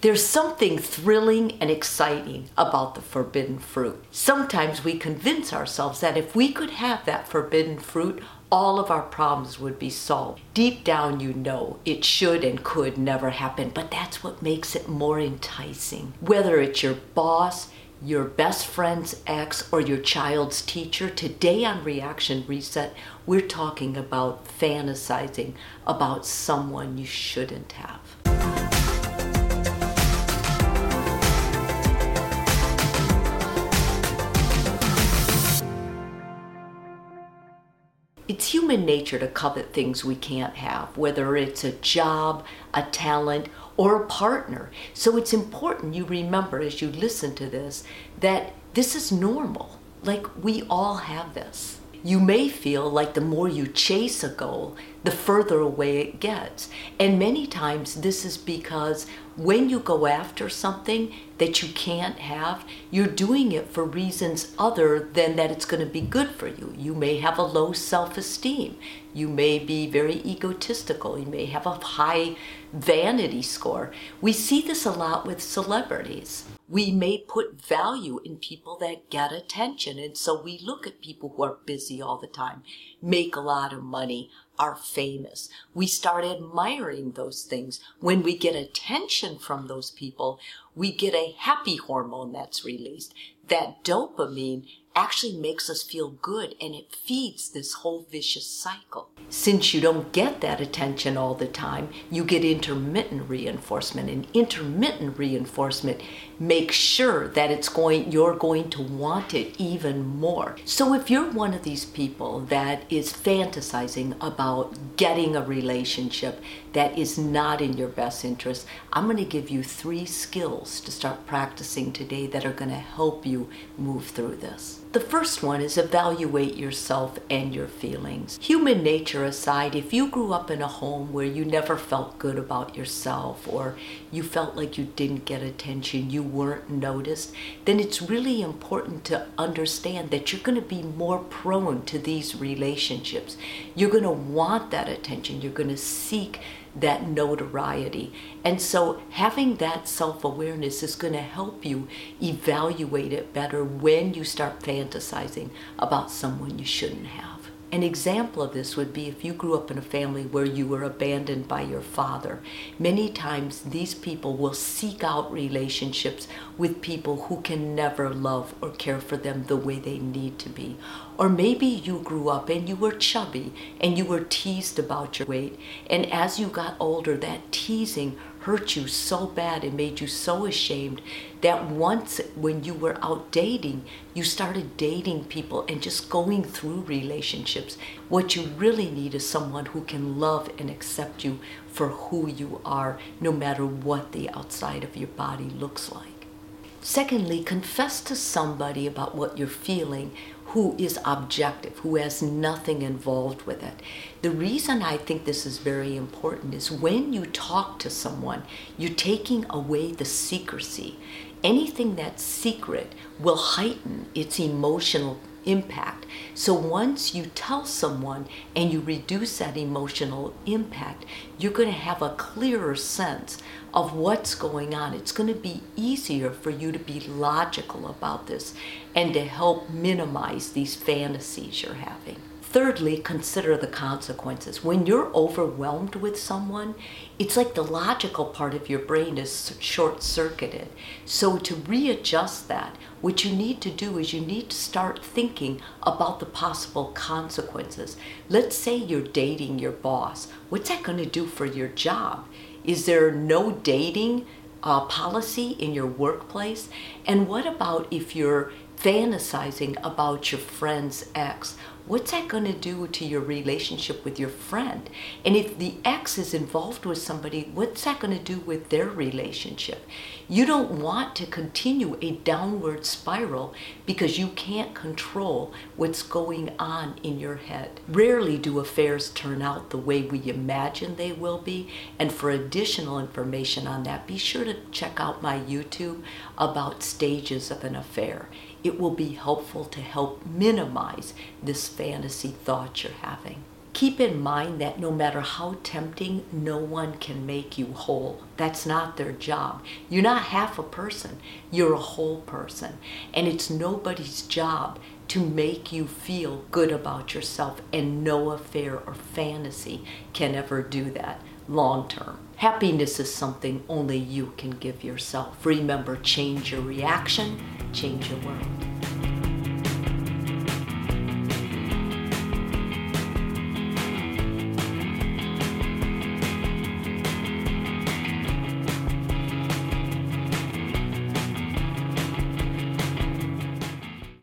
There's something thrilling and exciting about the forbidden fruit. Sometimes we convince ourselves that if we could have that forbidden fruit, all of our problems would be solved. Deep down, you know it should and could never happen, but that's what makes it more enticing. Whether it's your boss, your best friend's ex, or your child's teacher, today on Reaction Reset, we're talking about fantasizing about someone you shouldn't have. It's human nature to covet things we can't have, whether it's a job, a talent, or a partner. So it's important you remember as you listen to this that this is normal. Like we all have this. You may feel like the more you chase a goal, the further away it gets. And many times this is because when you go after something that you can't have, you're doing it for reasons other than that it's going to be good for you. You may have a low self esteem. You may be very egotistical. You may have a high vanity score. We see this a lot with celebrities. We may put value in people that get attention. And so we look at people who are busy all the time, make a lot of money, are famous. We start admiring those things. When we get attention from those people, we get a happy hormone that's released. That dopamine actually makes us feel good and it feeds this whole vicious cycle. Since you don't get that attention all the time, you get intermittent reinforcement and intermittent reinforcement makes sure that it's going you're going to want it even more. So if you're one of these people that is fantasizing about getting a relationship that is not in your best interest, I'm going to give you 3 skills to start practicing today that are going to help you move through this. The first one is evaluate yourself and your feelings. Human nature aside, if you grew up in a home where you never felt good about yourself or you felt like you didn't get attention, you weren't noticed, then it's really important to understand that you're going to be more prone to these relationships. You're going to want that attention. You're going to seek that notoriety. And so having that self awareness is going to help you evaluate it better when you start fantasizing about someone you shouldn't have. An example of this would be if you grew up in a family where you were abandoned by your father. Many times, these people will seek out relationships with people who can never love or care for them the way they need to be. Or maybe you grew up and you were chubby and you were teased about your weight, and as you got older, that teasing hurt you so bad and made you so ashamed that once when you were out dating, you started dating people and just going through relationships. What you really need is someone who can love and accept you for who you are, no matter what the outside of your body looks like. Secondly, confess to somebody about what you're feeling who is objective, who has nothing involved with it. The reason I think this is very important is when you talk to someone, you're taking away the secrecy. Anything that's secret will heighten its emotional impact. So once you tell someone and you reduce that emotional impact, you're going to have a clearer sense of what's going on. It's going to be easier for you to be logical about this and to help minimize these fantasies you're having. Thirdly, consider the consequences. When you're overwhelmed with someone, it's like the logical part of your brain is short circuited. So, to readjust that, what you need to do is you need to start thinking about the possible consequences. Let's say you're dating your boss. What's that going to do for your job? Is there no dating uh, policy in your workplace? And what about if you're fantasizing about your friend's ex? what's that going to do to your relationship with your friend? And if the ex is involved with somebody, what's that going to do with their relationship? You don't want to continue a downward spiral because you can't control what's going on in your head. Rarely do affairs turn out the way we imagine they will be. And for additional information on that, be sure to check out my YouTube about stages of an affair it will be helpful to help minimize this fantasy thought you're having. keep in mind that no matter how tempting, no one can make you whole. That's not their job. You're not half a person, you're a whole person. And it's nobody's job to make you feel good about yourself, and no affair or fantasy can ever do that long term. Happiness is something only you can give yourself. Remember, change your reaction, change your world.